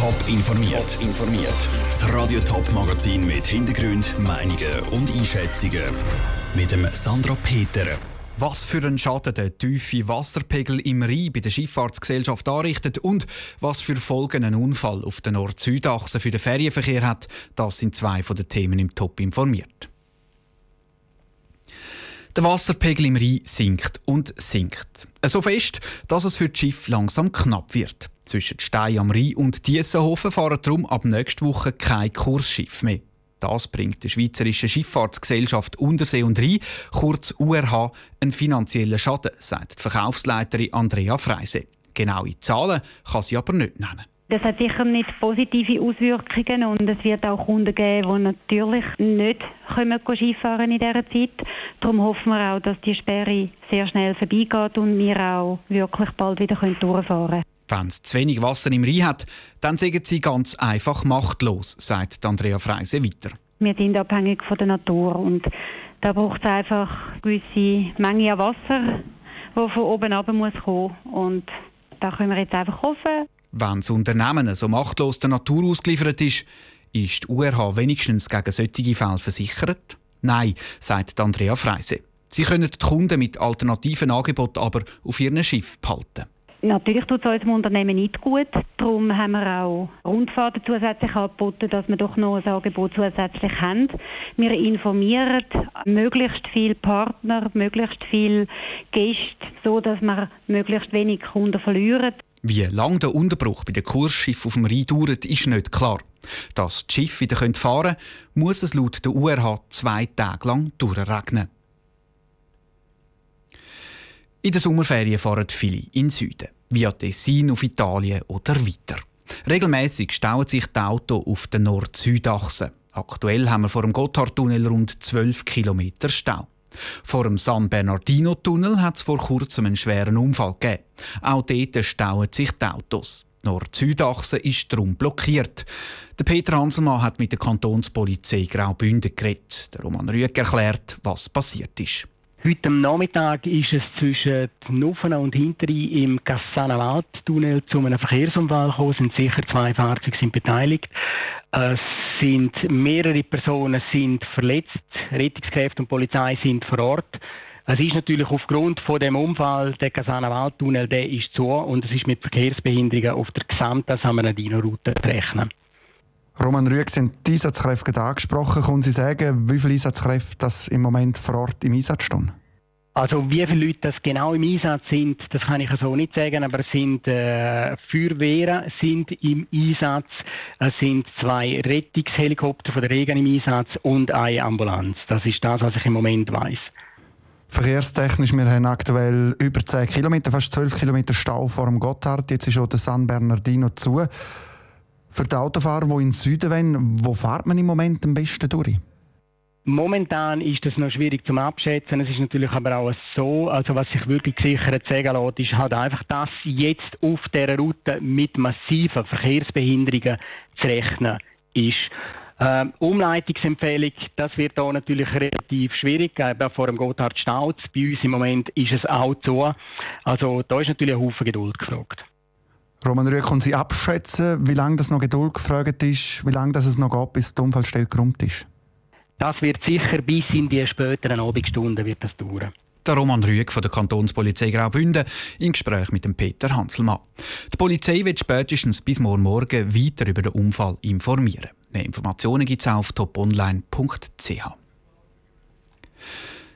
Top informiert. informiert. Das Radio Top Magazin mit Hintergrund, Meinungen und Einschätzungen mit dem Sandra Peter. Was für einen Schaden der tiefe Wasserpegel im Rhein bei der Schifffahrtsgesellschaft anrichtet und was für Folgen ein Unfall auf der Nord-Süd-Achse für den Ferienverkehr hat, das sind zwei von den Themen im Top informiert. Der Wasserpegel im Rhein sinkt und sinkt. So fest, dass es für das Schiff langsam knapp wird. Zwischen Stein am Rhein und Diessenhofen fahren darum ab nächster Woche kein Kursschiff mehr. Das bringt der Schweizerischen Schifffahrtsgesellschaft Untersee und Rhein, kurz URH, einen finanziellen Schaden, sagt die Verkaufsleiterin Andrea Freise. Genaue Zahlen kann sie aber nicht nennen. Das hat sicher nicht positive Auswirkungen und es wird auch Kunden geben, die natürlich nicht können Skifahren in dieser Zeit. Darum hoffen wir auch, dass die Sperre sehr schnell vorbeigeht und wir auch wirklich bald wieder durchfahren können. Wenn es zu wenig Wasser im Rhein hat, dann sind sie ganz einfach machtlos, sagt Andrea Freise weiter. Wir sind abhängig von der Natur und da braucht es einfach eine gewisse Menge an Wasser, die von oben ab muss kommen und da können wir jetzt einfach hoffen. Wenn das Unternehmen so machtlos der Natur ausgeliefert ist, ist die URH wenigstens gegen solche Fälle versichert? Nein, sagt Andrea Freise. Sie können die Kunden mit alternativen Angeboten aber auf ihren Schiff behalten. Natürlich tut es unserem Unternehmen nicht gut. Darum haben wir auch Rundfahrten zusätzlich angeboten, dass wir doch noch ein Angebot zusätzlich haben. Wir informieren möglichst viele Partner, möglichst viele Gäste, so dass wir möglichst wenig Kunden verlieren. Wie lange der Unterbruch bei den Kursschiffen auf dem Rhein dauert, ist nicht klar. Dass die Schiffe wieder fahren können, muss es laut der URH zwei Tage lang durchregnen. In den Sommerferien fahren viele in den Süden, via Tessin auf Italien oder weiter. Regelmäßig stauen sich die Autos auf der Nord-Süd-Achse. Aktuell haben wir vor dem Gotthardtunnel rund 12 Kilometer Stau. Vor dem San Bernardino-Tunnel hat es vor kurzem einen schweren Unfall gegeben. Auch dort stauen sich die Autos. Die Nord-Süd-Achse ist darum blockiert. Der Peter Hanselmann hat mit der Kantonspolizei Graubünden geredet. Der Roman Rüegg erklärt, was passiert ist. Heute am Nachmittag ist es zwischen Nuffen und Hinteri im Cassana Waldtunnel zu einem Verkehrsunfall gekommen. Es sind sicher zwei Fahrzeuge sind beteiligt. Es sind mehrere Personen sind verletzt. Rettungskräfte und Polizei sind vor Ort. Es ist natürlich aufgrund von dem Unfall der Cassana Waldtunnel, der ist zu und es ist mit Verkehrsbehinderungen auf der gesamten San Bernardino-Route zu rechnen. Roman Rüegg sind die Einsatzkräfte angesprochen. Können Sie sagen, wie viele Einsatzkräfte das im Moment vor Ort im Einsatz stehen? Also wie viele Leute das genau im Einsatz sind, das kann ich so nicht sagen, aber es sind äh, Feuerwehren sind im Einsatz, es sind zwei Rettungshelikopter von der Regen im Einsatz und eine Ambulanz. Das ist das, was ich im Moment weiß. Verkehrstechnisch, wir haben aktuell über 10 Kilometer, fast 12 Kilometer Stau vor dem Gotthard. Jetzt ist auch der San Bernardino zu. Für die Autofahrer, die in den Süden wollen, wo fährt man im Moment am besten durch? Momentan ist das noch schwierig zum Abschätzen. Es ist natürlich aber auch so, also was sich wirklich gesichert sagen lässt, ist halt einfach, dass jetzt auf dieser Route mit massiven Verkehrsbehinderungen zu rechnen ist. Ähm, Umleitungsempfehlung, das wird hier natürlich relativ schwierig. Eben vor dem Gotthard Stauz. Bei uns im Moment ist es auch so. Also da ist natürlich ein Haufen Geduld gefragt. Roman Rühr, können Sie abschätzen, wie lange das noch Geduld gefragt ist, wie lange das es noch geht, bis die Unfallstelle geräumt ist? Das wird sicher bis in die späteren Abendstunden wird das dauern. Der Roman Rüegg von der Kantonspolizei Graubünden im Gespräch mit dem Peter Hanselmann. Die Polizei wird spätestens bis morgen Morgen weiter über den Unfall informieren. Mehr Informationen gibt es auf toponline.ch.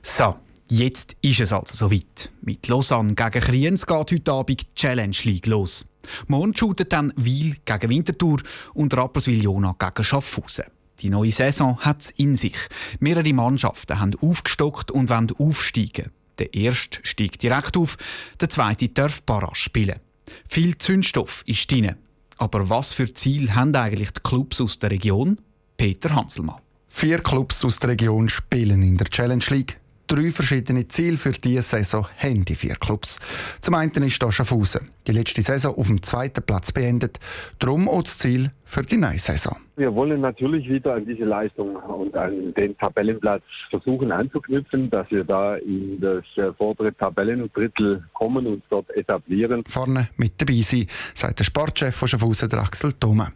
So, jetzt ist es also soweit. Mit Lausanne gegen Kriens geht heute Abend die Challenge League los. Morgen shootet dann Wiel gegen Winterthur und Rapperswil-Jona gegen Schaffhausen. Die neue Saison hat es in sich. Mehrere Mannschaften haben aufgestockt und wollen aufsteigen. Der erste steigt direkt auf, der zweite darf Para spielen. Viel Zündstoff ist drin. Aber was für Ziel haben eigentlich die Clubs aus der Region? Peter Hanselmann. Vier Clubs aus der Region spielen in der Challenge League. Drei verschiedene Ziele für diese Saison haben die vier Clubs. Zum einen ist da Schaffhausen. Die letzte Saison auf dem zweiten Platz beendet. Darum auch das Ziel für die neue Saison. Wir wollen natürlich wieder an diese Leistung und an den Tabellenplatz versuchen anzuknüpfen, dass wir da in das äh, vordere Tabellendrittel kommen und dort etablieren. Vorne mit dabei sein, sagt der Sportchef von Schaffhausen, Axel Thoma.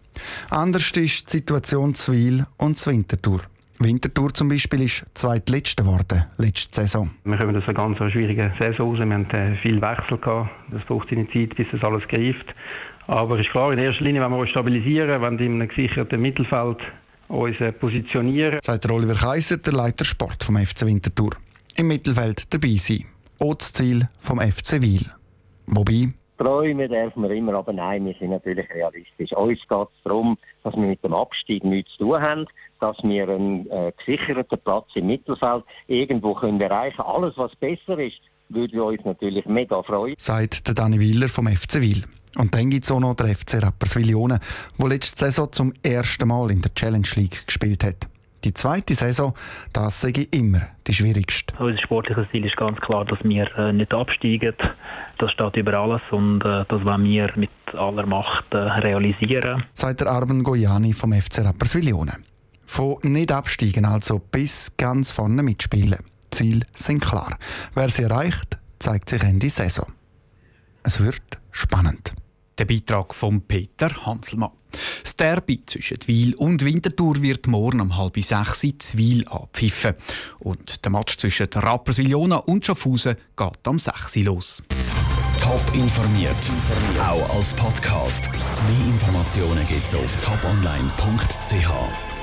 Anders ist die Situation zu Wil und zu Winterthur. Winterthur zum Beispiel ist zweitletzte geworden letzte Saison. Wir kommen aus einer ganz schwierigen Saison raus. Wir haben äh, viel Wechsel gehabt. Das braucht seine Zeit, bis das alles greift. Aber ist klar, in erster Linie wenn wir uns stabilisieren, wenn wir in einem gesicherten Mittelfeld uns äh, positionieren. Sagt Oliver Kaiser, der Leiter Sport vom FC Winterthur. Im Mittelfeld dabei sein. Auch das Ziel vom FC Wiel. Wobei Träumen dürfen wir immer, aber nein, wir sind natürlich realistisch. Uns geht es darum, dass wir mit dem Abstieg nichts zu tun haben, dass wir einen äh, gesicherten Platz im Mittelfeld irgendwo können erreichen können. Alles, was besser ist, würden wir uns natürlich mega freuen. Sagt der Dani Wieler vom FC Wiel. Und dann gibt es auch noch den FC Rapperswil-Jona, der letzte Saison zum ersten Mal in der Challenge League gespielt hat. Die zweite Saison, das sage ich immer die schwierigste. Unser sportliches Ziel ist ganz klar, dass wir äh, nicht absteigen. Das steht über alles und äh, das wollen wir mit aller Macht äh, realisieren. Sagt der Arben Gojani vom FC Rapperswil-Jona. Von nicht absteigen also bis ganz vorne mitspielen. Ziele sind klar. Wer sie erreicht, zeigt sich Ende Saison. Es wird spannend. Der Beitrag von Peter Hanselmann. Das Derby zwischen Wil und Winterthur wird morgen um halb sechs in Wil abpfiffen. Und der Match zwischen Rapperswil-Jona und Schaffhausen geht am 6 los. Top informiert, auch als Podcast. Mehr Informationen gibt es auf toponline.ch.